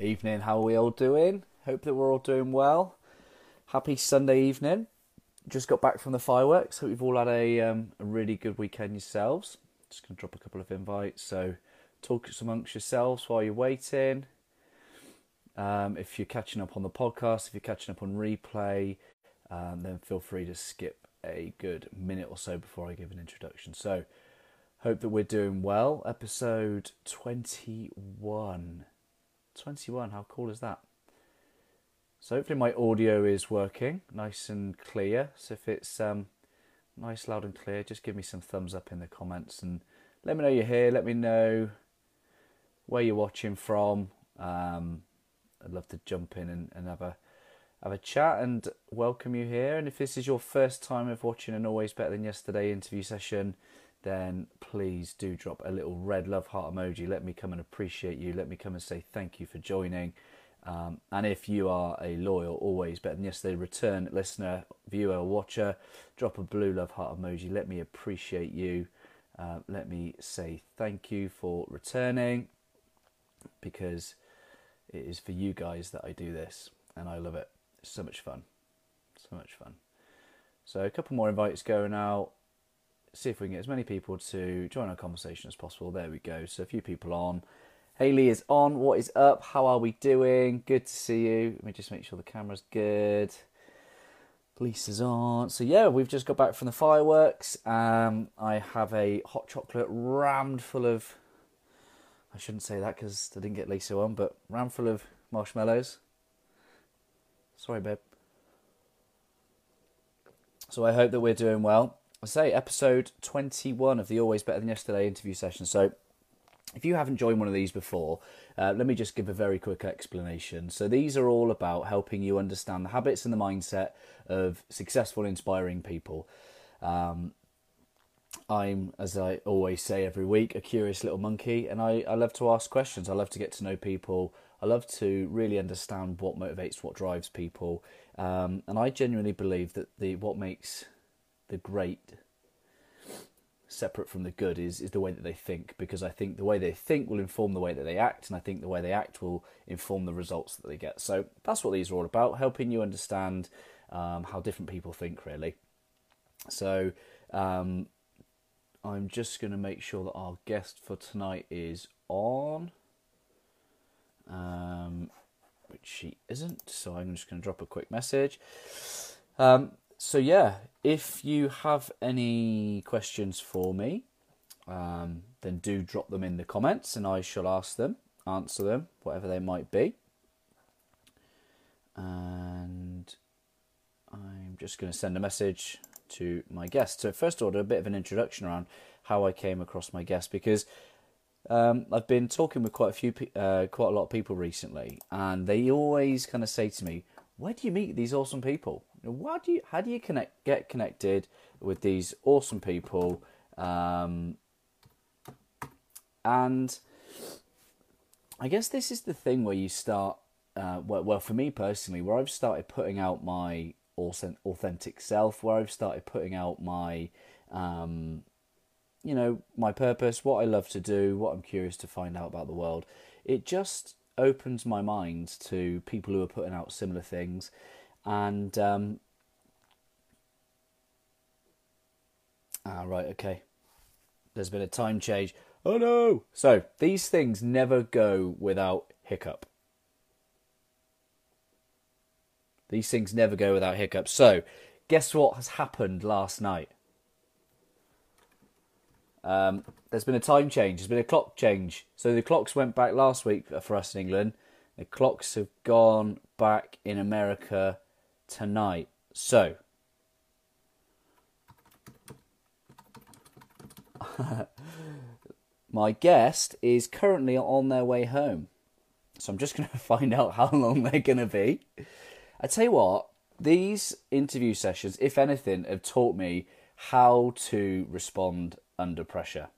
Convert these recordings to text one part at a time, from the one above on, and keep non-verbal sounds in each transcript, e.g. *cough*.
Evening, how are we all doing? Hope that we're all doing well. Happy Sunday evening. Just got back from the fireworks. Hope you've all had a, um, a really good weekend yourselves. Just going to drop a couple of invites. So, talk amongst yourselves while you're waiting. Um, if you're catching up on the podcast, if you're catching up on replay, um, then feel free to skip a good minute or so before I give an introduction. So, hope that we're doing well. Episode 21. 21. How cool is that? So hopefully my audio is working nice and clear. So if it's um, nice, loud and clear, just give me some thumbs up in the comments and let me know you're here. Let me know where you're watching from. Um, I'd love to jump in and, and have a have a chat and welcome you here. And if this is your first time of watching an Always Better Than Yesterday interview session, then please do drop a little red love heart emoji. Let me come and appreciate you. Let me come and say thank you for joining. Um, and if you are a loyal, always better than yesterday return listener, viewer, watcher, drop a blue love heart emoji. Let me appreciate you. Uh, let me say thank you for returning because it is for you guys that I do this and I love it. It's so much fun. So much fun. So, a couple more invites going out see if we can get as many people to join our conversation as possible. There we go. So a few people on. Haley is on. What is up? How are we doing? Good to see you. Let me just make sure the camera's good. Lisa's on. So yeah, we've just got back from the fireworks. Um, I have a hot chocolate rammed full of. I shouldn't say that because I didn't get Lisa on, but rammed full of marshmallows. Sorry, babe. So I hope that we're doing well. I say episode 21 of the Always Better Than Yesterday interview session. So, if you haven't joined one of these before, uh, let me just give a very quick explanation. So, these are all about helping you understand the habits and the mindset of successful, inspiring people. Um, I'm, as I always say every week, a curious little monkey, and I, I love to ask questions. I love to get to know people. I love to really understand what motivates, what drives people, um, and I genuinely believe that the what makes the great separate from the good is is the way that they think because I think the way they think will inform the way that they act and I think the way they act will inform the results that they get. So that's what these are all about, helping you understand um, how different people think really. So um, I'm just going to make sure that our guest for tonight is on, um, which she isn't. So I'm just going to drop a quick message. Um, so yeah, if you have any questions for me, um, then do drop them in the comments, and I shall ask them, answer them, whatever they might be. And I'm just going to send a message to my guest. So first order, a bit of an introduction around how I came across my guest because um, I've been talking with quite a few, uh, quite a lot of people recently, and they always kind of say to me, "Where do you meet these awesome people?" Why do you, how do you connect, get connected with these awesome people? Um, and I guess this is the thing where you start. Uh, well, well, for me personally, where I've started putting out my authentic self, where I've started putting out my, um, you know, my purpose, what I love to do, what I'm curious to find out about the world. It just opens my mind to people who are putting out similar things and um, ah right okay. There's been a time change. Oh no! So these things never go without hiccup. These things never go without hiccup. So guess what has happened last night? Um, there's been a time change. There's been a clock change. So the clocks went back last week for us in england. The clocks have gone back in america tonight. So, *laughs* my guest is currently on their way home. So I'm just going *laughs* to find out how long they're going to be. I tell you what, these interview sessions, if anything, have taught me how to respond under pressure.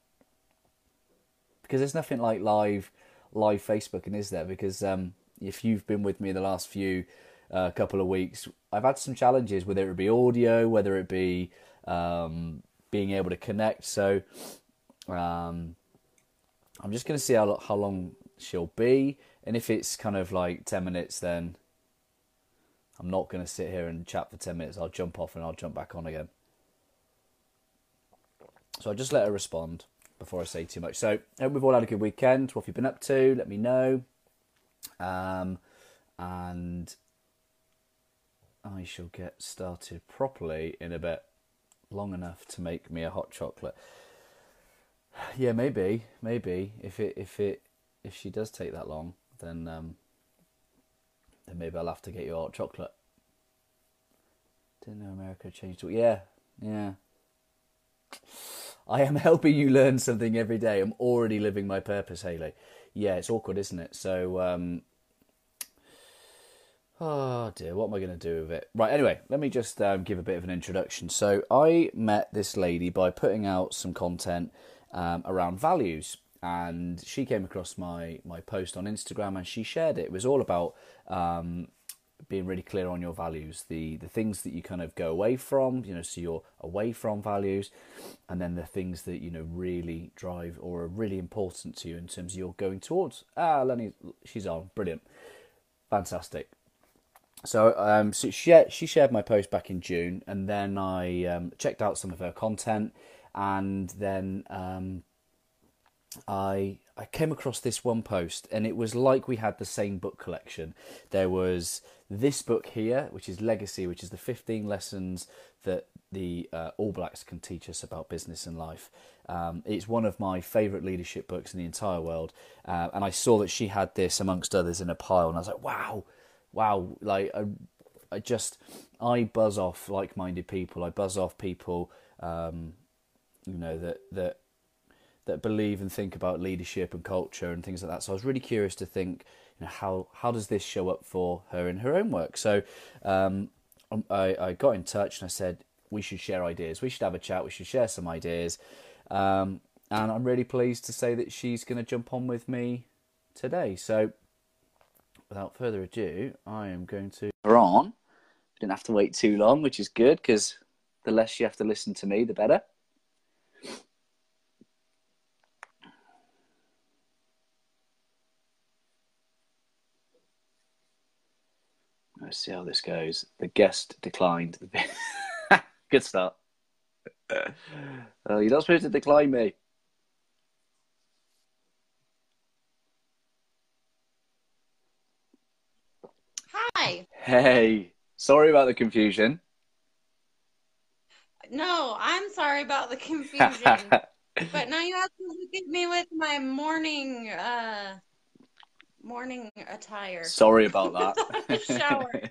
Because there's nothing like live live Facebooking, is there? Because um, if you've been with me the last few a couple of weeks, I've had some challenges, whether it be audio, whether it be um, being able to connect. So um, I'm just going to see how how long she'll be, and if it's kind of like ten minutes, then I'm not going to sit here and chat for ten minutes. I'll jump off and I'll jump back on again. So I'll just let her respond before I say too much. So I hope we've all had a good weekend. What have you been up to? Let me know. Um, and I shall get started properly in a bit. Long enough to make me a hot chocolate. Yeah, maybe, maybe if it if it if she does take that long, then um, then maybe I'll have to get you a hot chocolate. Didn't know America changed. Yeah, yeah. I am *laughs* helping you learn something every day. I'm already living my purpose, Haley. Yeah, it's awkward, isn't it? So, um, oh dear, what am I going to do with it? Right, anyway, let me just um, give a bit of an introduction. So, I met this lady by putting out some content um, around values, and she came across my my post on Instagram and she shared it. It was all about um, being really clear on your values, the the things that you kind of go away from, you know, so you're away from values, and then the things that you know really drive or are really important to you in terms of you're going towards. Ah, Lenny, she's on, brilliant, fantastic. So, um, so she she shared my post back in June, and then I um, checked out some of her content, and then um, I I came across this one post and it was like we had the same book collection. There was this book here, which is Legacy, which is the 15 lessons that the uh, All Blacks can teach us about business and life. Um, it's one of my favourite leadership books in the entire world. Uh, and I saw that she had this amongst others in a pile, and I was like, wow, wow. Like, I, I just, I buzz off like minded people. I buzz off people, um, you know, that, that that believe and think about leadership and culture and things like that. So I was really curious to think, you know, how how does this show up for her in her own work? So um, um, I, I got in touch and I said we should share ideas. We should have a chat. We should share some ideas. Um, and I'm really pleased to say that she's going to jump on with me today. So without further ado, I am going to her on. Didn't have to wait too long, which is good because the less you have to listen to me, the better. Let's see how this goes. The guest declined. *laughs* Good start. *laughs* Uh, you're not supposed to decline me. Hi. Hey, sorry about the confusion. No, I'm sorry about the confusion. *laughs* but now you have to look at me with my morning uh morning attire. Sorry about that. *laughs* Shower. *laughs*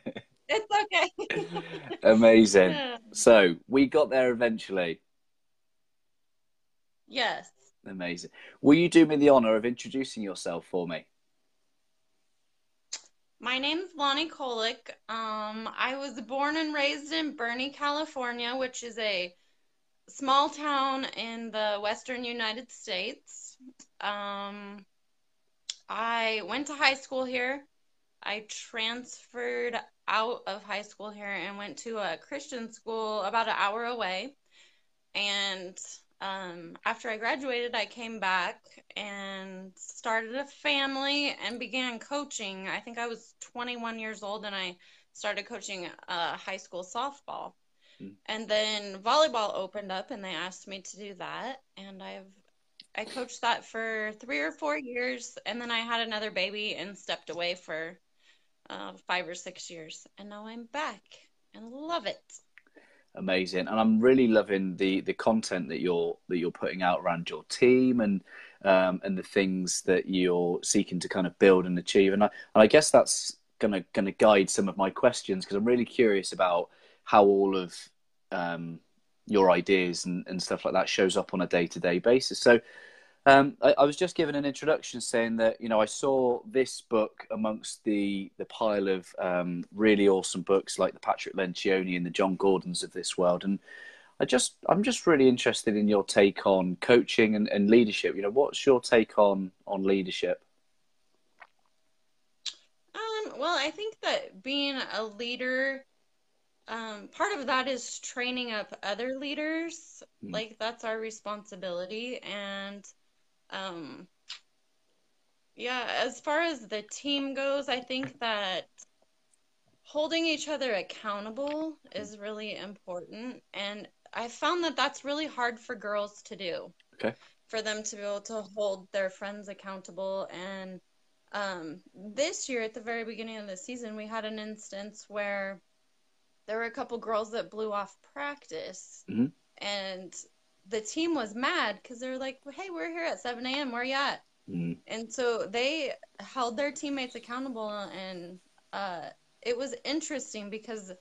It's okay. Amazing. So we got there eventually. Yes. Amazing. Will you do me the honor of introducing yourself for me? My name's Lonnie Kolick. Um, I was born and raised in Burney, California, which is a small town in the western United States. Um, I went to high school here. I transferred out of high school here and went to a Christian school about an hour away. And um, after I graduated, I came back and started a family and began coaching. I think I was 21 years old and I started coaching uh, high school softball. Mm. And then volleyball opened up and they asked me to do that. And I've I coached that for three or four years, and then I had another baby and stepped away for uh, five or six years, and now I'm back and love it. Amazing, and I'm really loving the the content that you're that you're putting out around your team and um, and the things that you're seeking to kind of build and achieve. And I and I guess that's gonna gonna guide some of my questions because I'm really curious about how all of um, your ideas and, and stuff like that shows up on a day to day basis. So um, I, I, was just given an introduction saying that you know I saw this book amongst the the pile of um, really awesome books like the Patrick Lencioni and the John Gordons of this world, and I just I'm just really interested in your take on coaching and, and leadership. You know, what's your take on on leadership? Um, well, I think that being a leader um, part of that is training up other leaders. Mm. Like that's our responsibility, and um, Yeah, as far as the team goes, I think that holding each other accountable is really important. And I found that that's really hard for girls to do. Okay. For them to be able to hold their friends accountable. And um, this year, at the very beginning of the season, we had an instance where there were a couple girls that blew off practice. Mhm. And the team was mad because they were like, hey, we're here at 7 a.m. Where you at? Mm. And so they held their teammates accountable, and uh, it was interesting because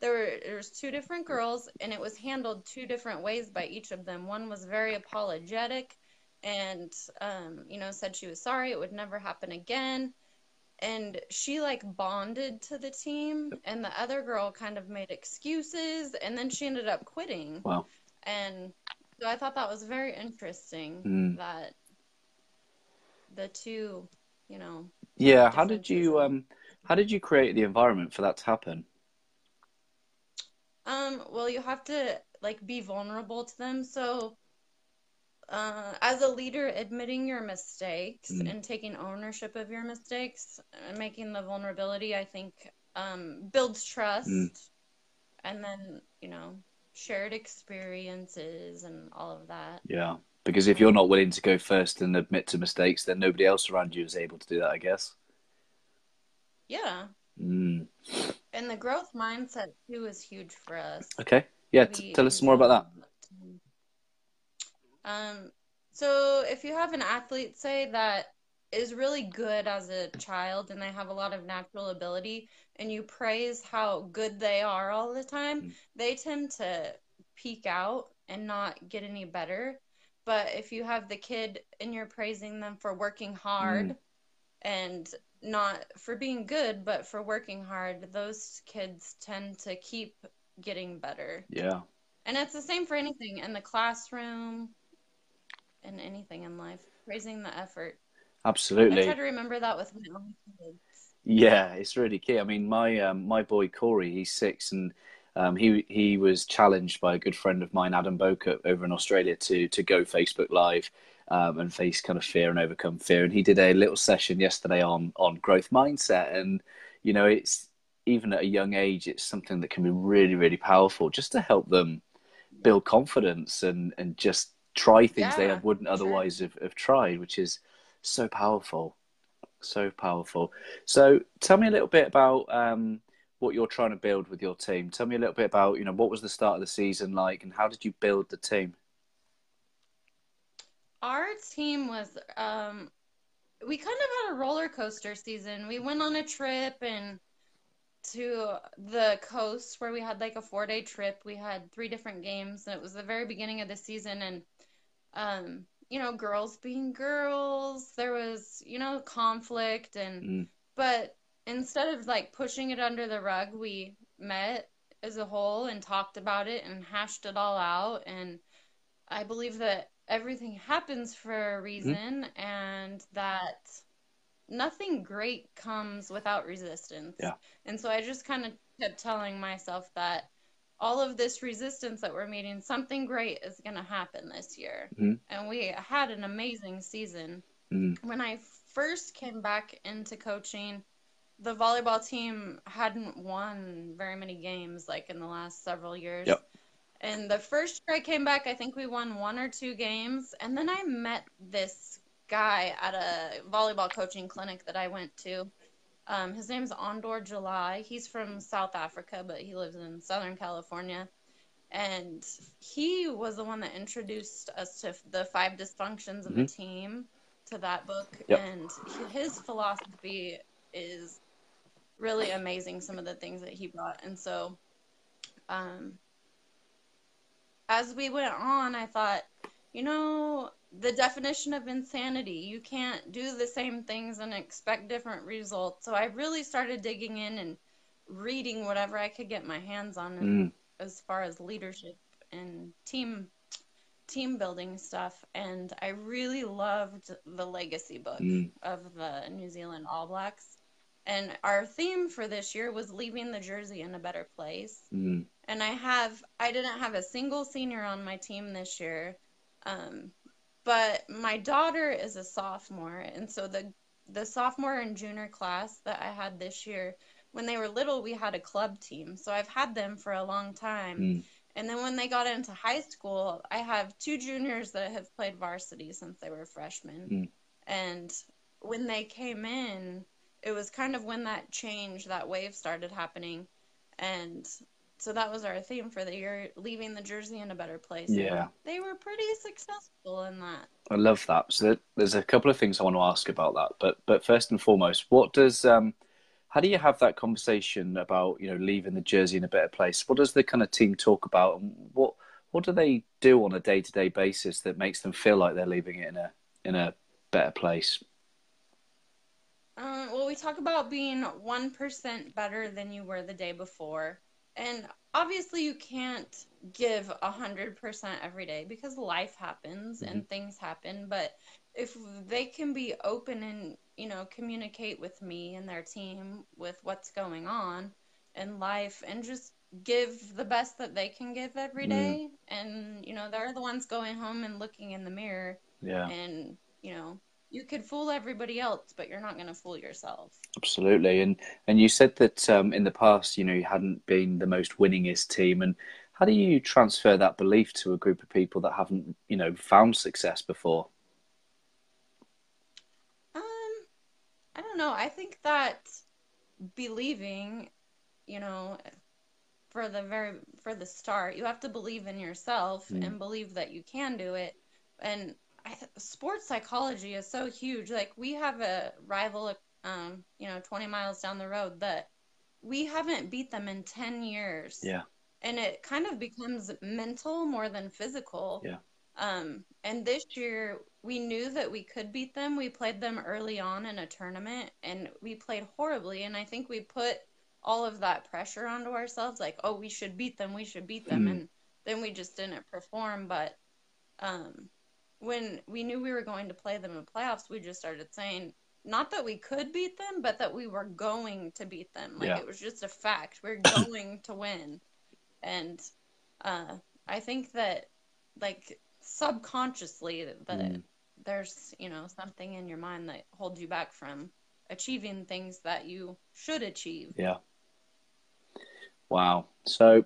there were there was two different girls, and it was handled two different ways by each of them. One was very apologetic, and um, you know said she was sorry, it would never happen again, and she like bonded to the team, and the other girl kind of made excuses, and then she ended up quitting. Wow. And so I thought that was very interesting Mm. that the two, you know, Yeah. How did you um how did you create the environment for that to happen? um, well, you have to like be vulnerable to them. So, uh, as a leader, admitting your mistakes Mm. and taking ownership of your mistakes and making the vulnerability, I think, um, builds trust. Mm. And then, you know, shared experiences and all of that. Yeah. Because if you're not willing to go first and admit to mistakes, then nobody else around you is able to do that, I guess. Yeah. Mm. And the growth mindset too is huge for us. Okay. Yeah. We tell us more about that. Um, so if you have an athlete, say that is really good as a child and they have a lot of natural ability, and you praise how good they are all the time, Mm. they tend to peak out and not get any better. But if you have the kid and you're praising them for working hard and not for being good, but for working hard, those kids tend to keep getting better. Yeah. And it's the same for anything in the classroom and anything in life. Praising the effort. I try to remember that with my own kids. Yeah, it's really key. I mean, my um, my boy Corey, he's six, and um, he he was challenged by a good friend of mine, Adam Boca, over in Australia, to to go Facebook Live um, and face kind of fear and overcome fear. And he did a little session yesterday on on growth mindset, and you know, it's even at a young age, it's something that can be really really powerful, just to help them build confidence and and just try things they wouldn't otherwise have, have tried, which is so powerful so powerful. So tell me a little bit about um, what you're trying to build with your team. Tell me a little bit about you know what was the start of the season like, and how did you build the team? Our team was, um, we kind of had a roller coaster season. We went on a trip and to the coast where we had like a four day trip. We had three different games, and it was the very beginning of the season. And, um, you know, girls being girls, there was, you know, conflict and Mm. But instead of like pushing it under the rug, we met as a whole and talked about it and hashed it all out. And I believe that everything happens for a reason and that nothing great comes without resistance. Yeah. And so I just kind of kept telling myself that all of this resistance that we're meeting, something great is going to happen this year. Mhm. And we had an amazing season Mm. when I first came back into coaching, the volleyball team hadn't won very many games like in the last several years. Yep. And the first year I came back, I think we won one or two games. And then I met this guy at a volleyball coaching clinic that I went to. Um, his name's Ondor July. He's from South Africa, but he lives in Southern California. And he was the one that introduced us to the five dysfunctions of a Mhm. team to that book. Yep. And his philosophy is really amazing, some of the things that he brought. And so, um, as we went on, I thought, you know, the definition of insanity, you can't do the same things and expect different results. So I really started digging in and reading whatever I could get my hands on Mm. as far as leadership and team team building stuff and I really loved the legacy book Mm. of the New Zealand All Blacks. And our theme for this year was leaving the jersey in a better place. Mm. And I have I didn't have a single senior on my team this year. Um, but my daughter is a sophomore and so the the sophomore and junior class that I had this year, when they were little, we had a club team. So I've had them for a long time. Mm. And then when they got into high school, I have two juniors that have played varsity since they were freshmen. Mm. And when they came in, it was kind of when that change, that wave started happening. And so that was our theme for the year, leaving the jersey in a better place. And Yeah. they were pretty successful in that. I love that. So there's a couple of things I want to ask about that, but but first and foremost, what does um, how do you have that conversation about you know leaving the jersey in a better place? What does the kind of team talk about, and what what do they do on a day to day basis that makes them feel like they're leaving it in a in a better place? Um, well, we talk about being 1% better than you were the day before. And obviously, you can't give a 100% every day because life happens and things happen. But if they can be open and, you know, communicate with me and their team with what's going on in life and just give the best that they can give every day. Mm. day. And, you know, they're the ones going home and looking in the mirror Yeah, and you know you could fool everybody else but you're not going to fool yourself absolutely. And and you said that um, in the past, you know, you hadn't been the most winningest team, and how do you transfer that belief to a group of people that haven't, you know, found success before? um i don't know i think that believing you know for the very for the start you have to believe in yourself Mm. and believe that you can do it and Sports psychology is so huge like we have a rival um you know 20 miles down the road that we haven't beat them in 10 years Yeah. and it kind of becomes mental more than physical. Yeah. Um, and this year we knew that we could beat them. We played them early on in a tournament and we played horribly. And I think we put all of that pressure onto ourselves, like, oh, we should beat them, we should beat them. Mhm. And then we just didn't perform. But um, when we knew we were going to play them in playoffs, we just started saying, not that we could beat them, but that we were going to beat them. Like Yeah. it was just a fact. We're going to win. And uh, I think that, like, subconsciously, that Mm. there's, you know, something in your mind that holds you back from achieving things that you should achieve. Yeah. Wow. So,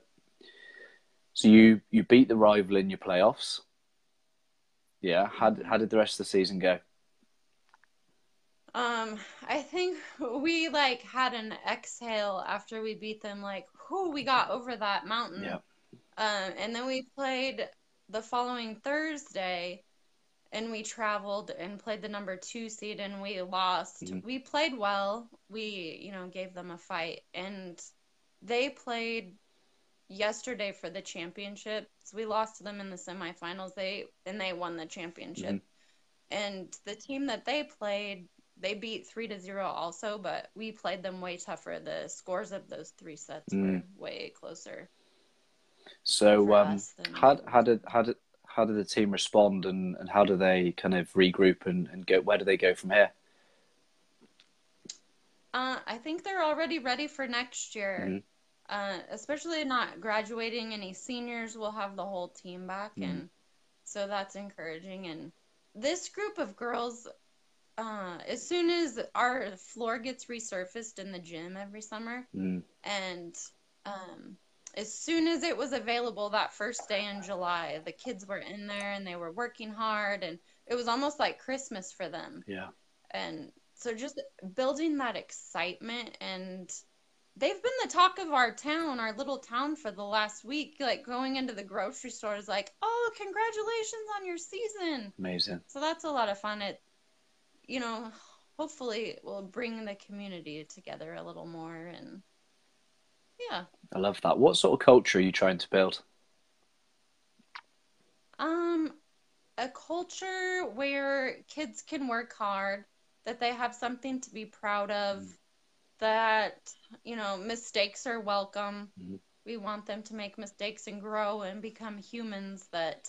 so you you beat the rival in your playoffs. Yeah. How did- how did the rest of the season go? Um, I think we like had an exhale after we beat them. Like, whoo, we got over that mountain. Yeah. Um, and then we played the following Thursday, and we traveled and played the number two seed, and we lost. Mhm. We played well. We, you know, gave them a fight, and they played yesterday for the championship. So we lost to them in the semifinals. They and they won the championship. Mhm. And the team that they played, they beat three to zero also, but we played them way tougher. The scores of those three sets were Mm. way closer. So, um, how how did how did how did the team respond, and, and how do they kind of regroup and, and go? Where do they go from here? Uh, I think they're already ready for next year. Mhm. Uh, especially not graduating any seniors. We'll have the whole team back, Mhm. and so that's encouraging. And this group of girls, uh, as soon as our floor gets resurfaced in the gym every summer, Mm. and um, as soon as it was available that first day in July, the kids were in there and they were working hard, and it was almost like Christmas for them Yeah. and so just building that excitement and they've been the talk of our town our little town for the last week like going into the grocery store is like oh congratulations on your season Amazing. so that's a lot of fun it you know hopefully it will bring the community together a little more and yeah I love that. What sort of culture are you trying to build? Um, a culture where kids can work hard, that they have something to be proud of, that, you know, mistakes are welcome. Mhm. We want them to make mistakes and grow and become humans that,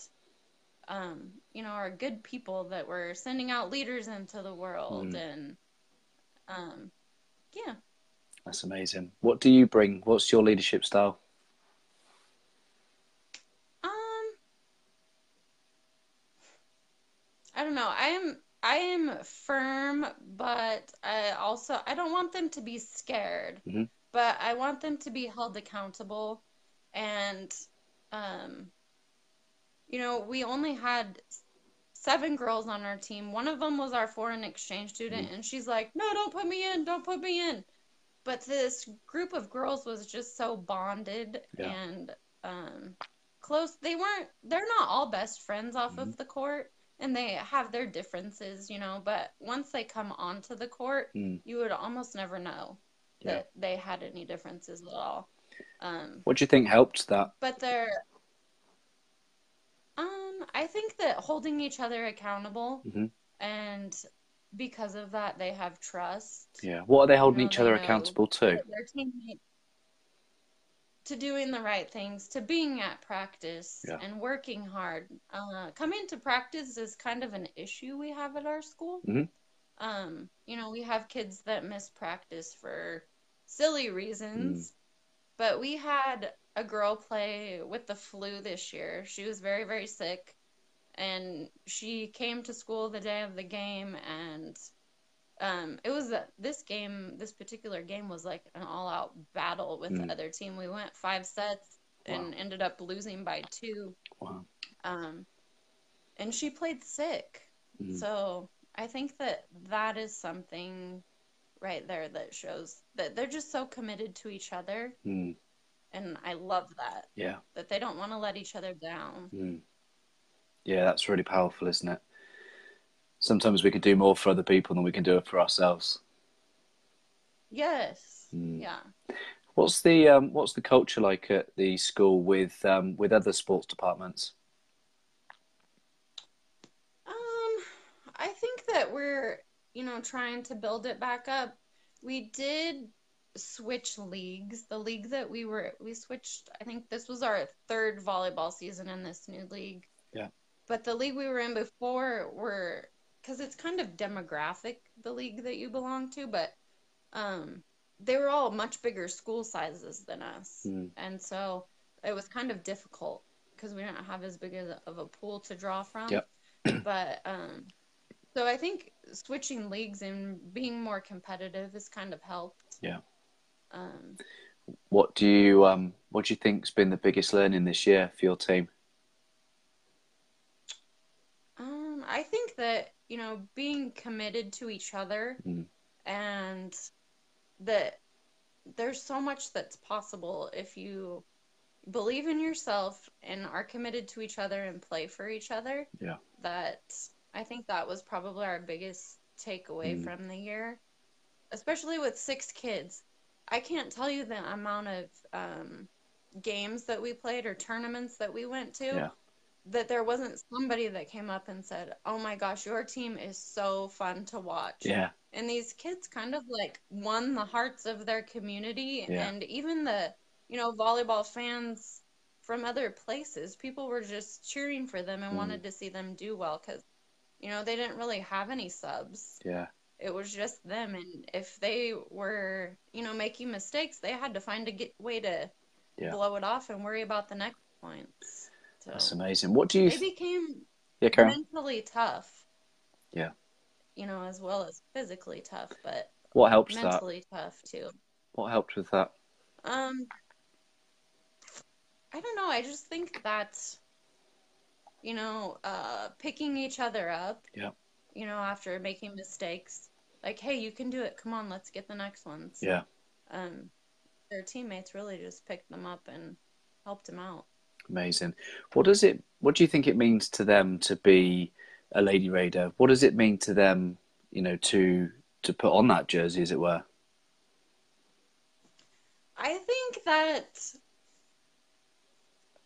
um, you know, are good people that we're sending out leaders into the world. Mhm. And, um, yeah. That's amazing. What do you bring? What's your leadership style? Um, I don't know. I am firm, but I also I don't want them to be scared. Mhm. But I want them to be held accountable and um you know, we only had seven girls on our team. One of them was our foreign exchange student Mm-hmm. and she's like, "No, don't put me in. Don't put me in." But this group of girls was just so bonded Yeah. and um close. They weren't they're not all best friends off Mm-hmm. of the court and they have their differences, you know, but once they come onto the court, Mm. you would almost never know Yeah. that they had any differences at all. Um, What do you think helped that? but they're, um, I think that holding each other accountable Mhm. and because of that, they have trust. Yeah. What are they holding know, each other accountable to? Their teammates to doing the right things, to being at practice Yeah. and working hard. Uh, coming to practice is kind of an issue we have at our school. Mhm. Um, you know, we have kids that miss practice for silly reasons, Mm. but we had a girl play with the flu this year. She was very, very sick, and she came to school the day of the game and um, it was a, this game, this particular game was like an all-out battle with Mm. the other team. We went five sets and Wow. ended up losing by two. Wow. Um, and she played sick. Mm. So I think that that is something right there that shows that they're just so committed to each other. Mm. And I love that, Yeah. that they don't want to let each other down. Mm. Yeah, that's really powerful, isn't it? Sometimes we can do more for other people than we can do it for ourselves. Yes. Mm. Yeah. What's the um, what's the culture like at the school with um, with other sports departments? Um, I think that we're, you know, trying to build it back up. We did switch leagues. The league that we were, we switched, I think this was our third volleyball season in this new league. Yeah. But the league we were in before were, because it's kind of demographic, the league that you belong to, but um, they were all much bigger school sizes than us. Mm. And so it was kind of difficult because we didn't have as big of a pool to draw from. Yep. *clears throat* but um, so I think switching leagues and being more competitive has kind of helped. Yeah. Um, What do you um, what do you think's been the biggest learning this year for your team? um, I think that you know being committed to each other Mm. and that there's so much that's possible if you believe in yourself and are committed to each other and play for each other. Yeah. That I think that was probably our biggest takeaway Mm. from the year, especially with six kids. I can't tell you the amount of um, games that we played or tournaments that we went to Yeah. That there wasn't somebody that came up and said, "Oh my gosh, your team is so fun to watch." Yeah, And these kids kind of like won the hearts of their community Yeah. and even the, you know, volleyball fans from other places. People were just cheering for them and Mm. wanted to see them do well because, you know, they didn't really have any subs. yeah, It was just them. And if they were, you know, making mistakes, they had to find a way to Yeah. blow it off and worry about the next points. So that's amazing. What do you? they became yeah, Karen. mentally tough. Yeah. You know, as well as physically tough, but What helped that? mentally tough too. What helped with that? Um, I don't know. I just think that, you know, uh, picking each other up. Yeah. You know, after making mistakes, like, hey, you can do it. Come on, let's get the next ones. Yeah, Um, their teammates really just picked them up and helped them out. Amazing. What does it? What do you think it means to them to be a Lady Raider? What does it mean to them? You know, to to put on that jersey, as it were. I think that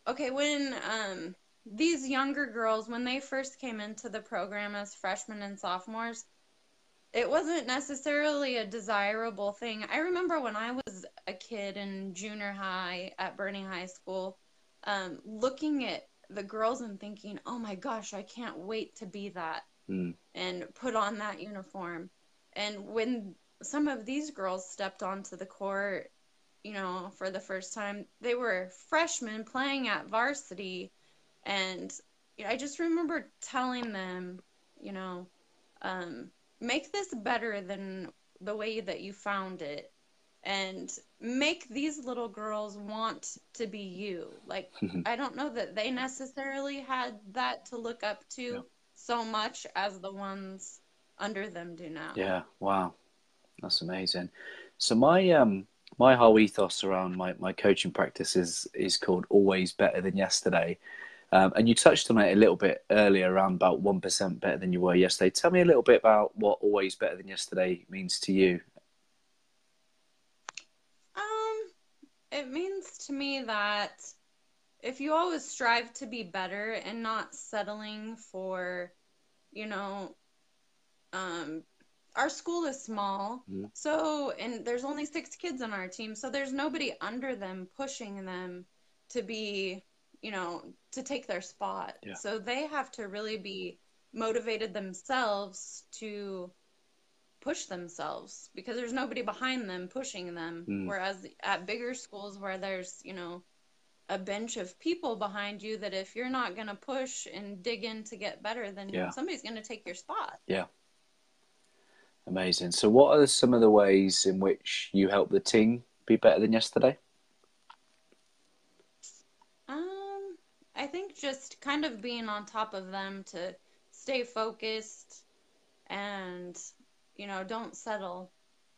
okay, when um these younger girls when they first came into the program as freshmen and sophomores, it wasn't necessarily a desirable thing. I remember when I was a kid in junior high at Burney High School, um, looking at the girls and thinking, "Oh my gosh, I can't wait to be that." Mm. and put on that uniform. And when some of these girls stepped onto the court, you know, for the first time, they were freshmen playing at varsity. And you know, I just remember telling them, you know, um, make this better than the way that you found it and make these little girls want to be you. Like, I don't know that they necessarily had that to look up to Yeah. so much as the ones under them do now. Yeah, wow, that's amazing. So my um my whole ethos around my, my coaching practice is is called always better than yesterday. Um, and you touched on it a little bit earlier around about one percent better than you were yesterday. Tell me a little bit about what always better than yesterday means to you. Um, it means to me that if you always strive to be better and not settling for, you know, um, our school is small, Mhm. so and there's only six kids on our team, so there's nobody under them pushing them to be, you know, to take their spot. Yeah. So they have to really be motivated themselves to push themselves because there's nobody behind them pushing them. Mm. Whereas at bigger schools where there's, you know, a bench of people behind you that if you're not going to push and dig in to get better, then Yeah. somebody's going to take your spot. Yeah. Amazing. So what are some of the ways in which you help the team be better than yesterday? Um, I think just kind of being on top of them to stay focused and, you know, don't settle.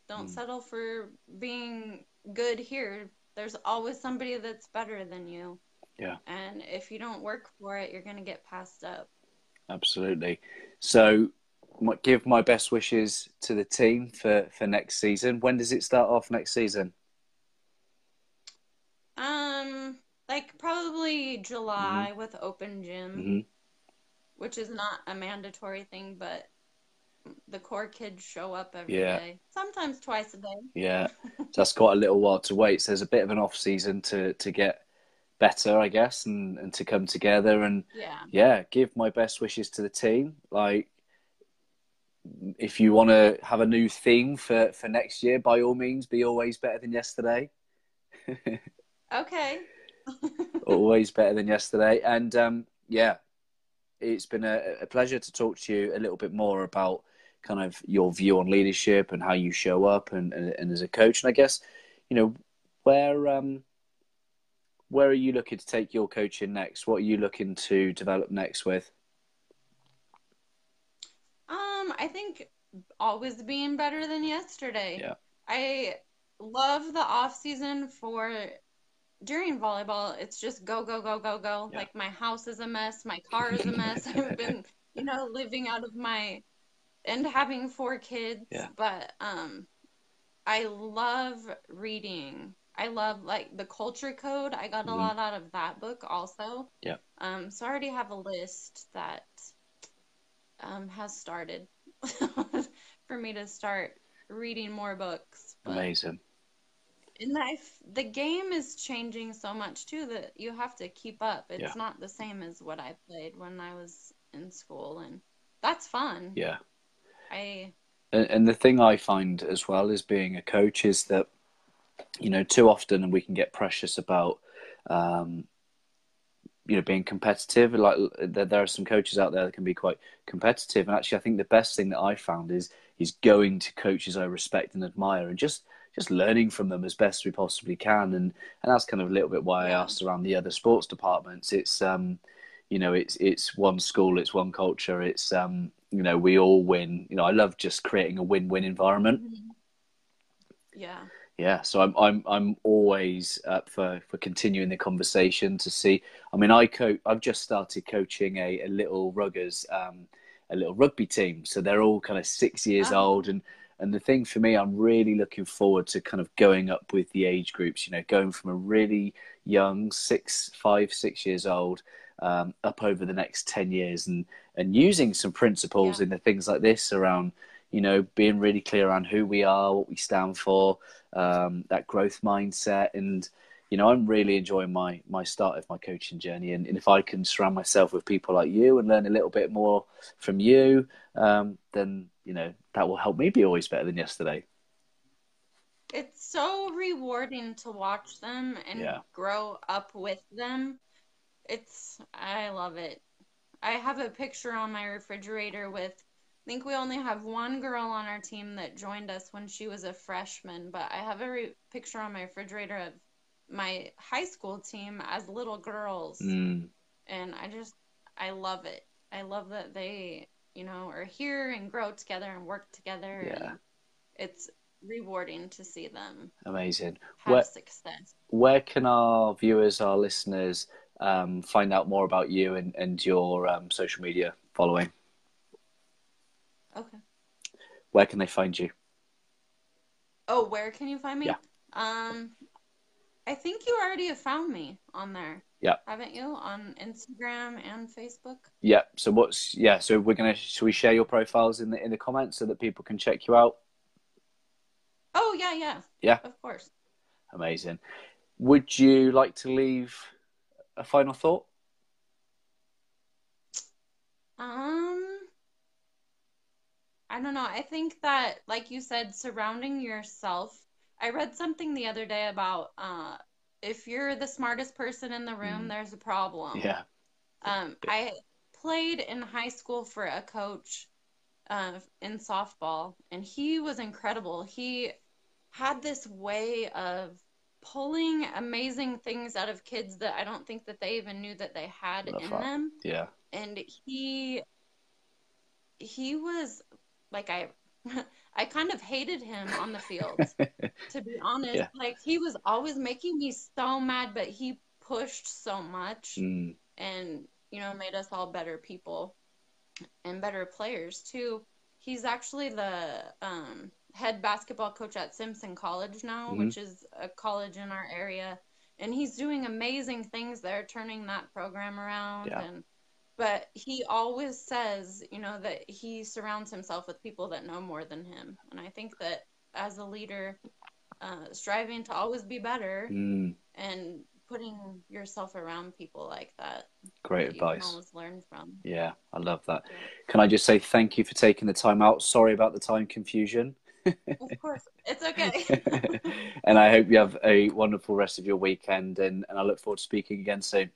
Don't Mm. settle for being good here. There's always somebody that's better than you. Yeah. And if you don't work for it, you're going to get passed up. Absolutely. So give my best wishes to the team for, for next season. When does it start off next season? Um, like probably July with open gym, hmm which is not a mandatory thing, but the core kids show up every day. Yeah. Sometimes twice a day. Yeah, *laughs* so that's quite a little while to wait. So there's a bit of an off season to to get better, I guess, and, and to come together. And Yeah. yeah, give my best wishes to the team. Like, if you want to have a new theme for for next year, by all means, be always better than yesterday. *laughs* Okay. *laughs* always better than yesterday. And um, yeah, it's been a, a pleasure to talk to you a little bit more about kind of your view on leadership and how you show up and, and, and as a coach. And I guess, you know, where um, where are you looking to take your coaching next? What are you looking to develop next with? Um, I think always being better than yesterday. Yeah. I love the off season for during volleyball. It's just go, go, go, go, go. Yeah. Like my house is a mess, my car is a mess. *laughs* I've been, you know, living out of my and having four kids. Yeah. But um I love reading. I love like the culture code. I got a Mhm. lot out of that book also. Yeah. Um, so I already have a list that um, has started *laughs* for me to start reading more books. But Amazing. and I f- the game is changing so much too that you have to keep up. It's Yeah. not the same as what I played when I was in school, and that's fun. Yeah. I And, and the thing I find as well as being a coach is that, you know, too often we can get precious about, um, you know, being competitive. Like there, there are some coaches out there that can be quite competitive, and actually, I think the best thing that I found is is going to coaches I respect and admire, and just just learning from them as best we possibly can. And and that's kind of a little bit why I asked around the other sports departments. It's um, you know, it's it's one school, it's one culture, it's um, you know, we all win. You know, I love just creating a win-win environment. yeah. Yeah, so I'm I'm I'm always up for for continuing the conversation to see. I mean, I coach. I've just started coaching a, a little ruggers, um, a little rugby team. So they're all kind of six years Oh. old, and and the thing for me, I'm really looking forward to kind of going up with the age groups. You know, going from a really young six, five, six years old, um, up over the next ten years, and and using some principles Yeah. in the things like this around you know, being really clear on who we are, what we stand for, um, that growth mindset, and you know, I'm really enjoying my my start of my coaching journey. And, and if I can surround myself with people like you and learn a little bit more from you, um, then you know that will help me be always better than yesterday. It's so rewarding to watch them and Yeah. grow up with them. It's, I love it. I have a picture on my refrigerator with I think we only have one girl on our team that joined us when she was a freshman, but I have a re- picture on my refrigerator of my high school team as little girls. Mm. And I just, I love it. I love that they, you know, are here and grow together and work together. Yeah. It's rewarding to see them Amazing. have Where, success. where can our viewers, our listeners, um, find out more about you and, and your um, social media following? Okay. Where can they find you? Oh, where can you find me? Yeah. Um, I think you already have found me on there. Yeah. Haven't you? On Instagram and Facebook? Yeah. So what's yeah? So we're gonna should we share your profiles in the in the comments so that people can check you out? Oh, yeah, yeah. Yeah. Of course. Amazing. Would you like to leave a final thought? Um, I don't know. I think that, like you said, surrounding yourself. I read something the other day about uh, if you're the smartest person in the room, Mm. there's a problem. Yeah. Um, I played in high school for a coach uh, in softball, and he was incredible. He had this way of pulling amazing things out of kids that I don't think that they even knew that they had Love in them. Yeah. And he he was like I *laughs* I kind of hated him on the field, *laughs* to be honest. Yeah. Like he was always making me so mad, but he pushed so much Mm. and you know made us all better people and better players too. He's actually the um, head basketball coach at Simpson College now, Mhm. which is a college in our area, and he's doing amazing things there, turning that program around. Yeah. And but he always says, you know, that he surrounds himself with people that know more than him, and I think that as a leader, uh, striving to always be better Mm. and putting yourself around people like that Great that advice. always learn from. Yeah, I love that. Can I just say thank you for taking the time out? Sorry about the time confusion. Of course, it's okay. *laughs* and I hope you have a wonderful rest of your weekend and, and I look forward to speaking again soon.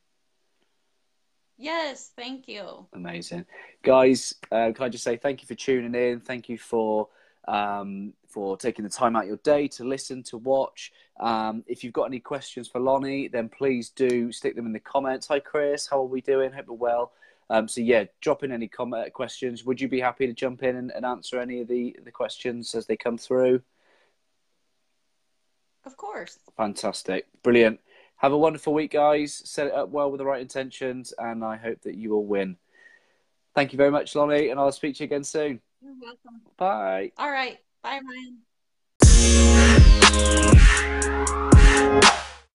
yes, thank you. Amazing. Guys, uh, can I just say thank you for tuning in? Thank you for um, for taking the time out of your day to listen, to watch. Um, if you've got any questions for Lonnie, then please do stick them in the comments. Hi, Chris. How are we doing? Hope we're well. Um, so yeah, drop in any comment questions. Would you be happy to jump in and, and answer any of the, the questions as they come through? Of course. Fantastic. Brilliant. Have a wonderful week, guys. Set it up well with the right intentions, and I hope that you will win. Thank you very much, Lonnie, and I'll speak to you again soon. You're welcome. Bye. All right. Bye, Ryan.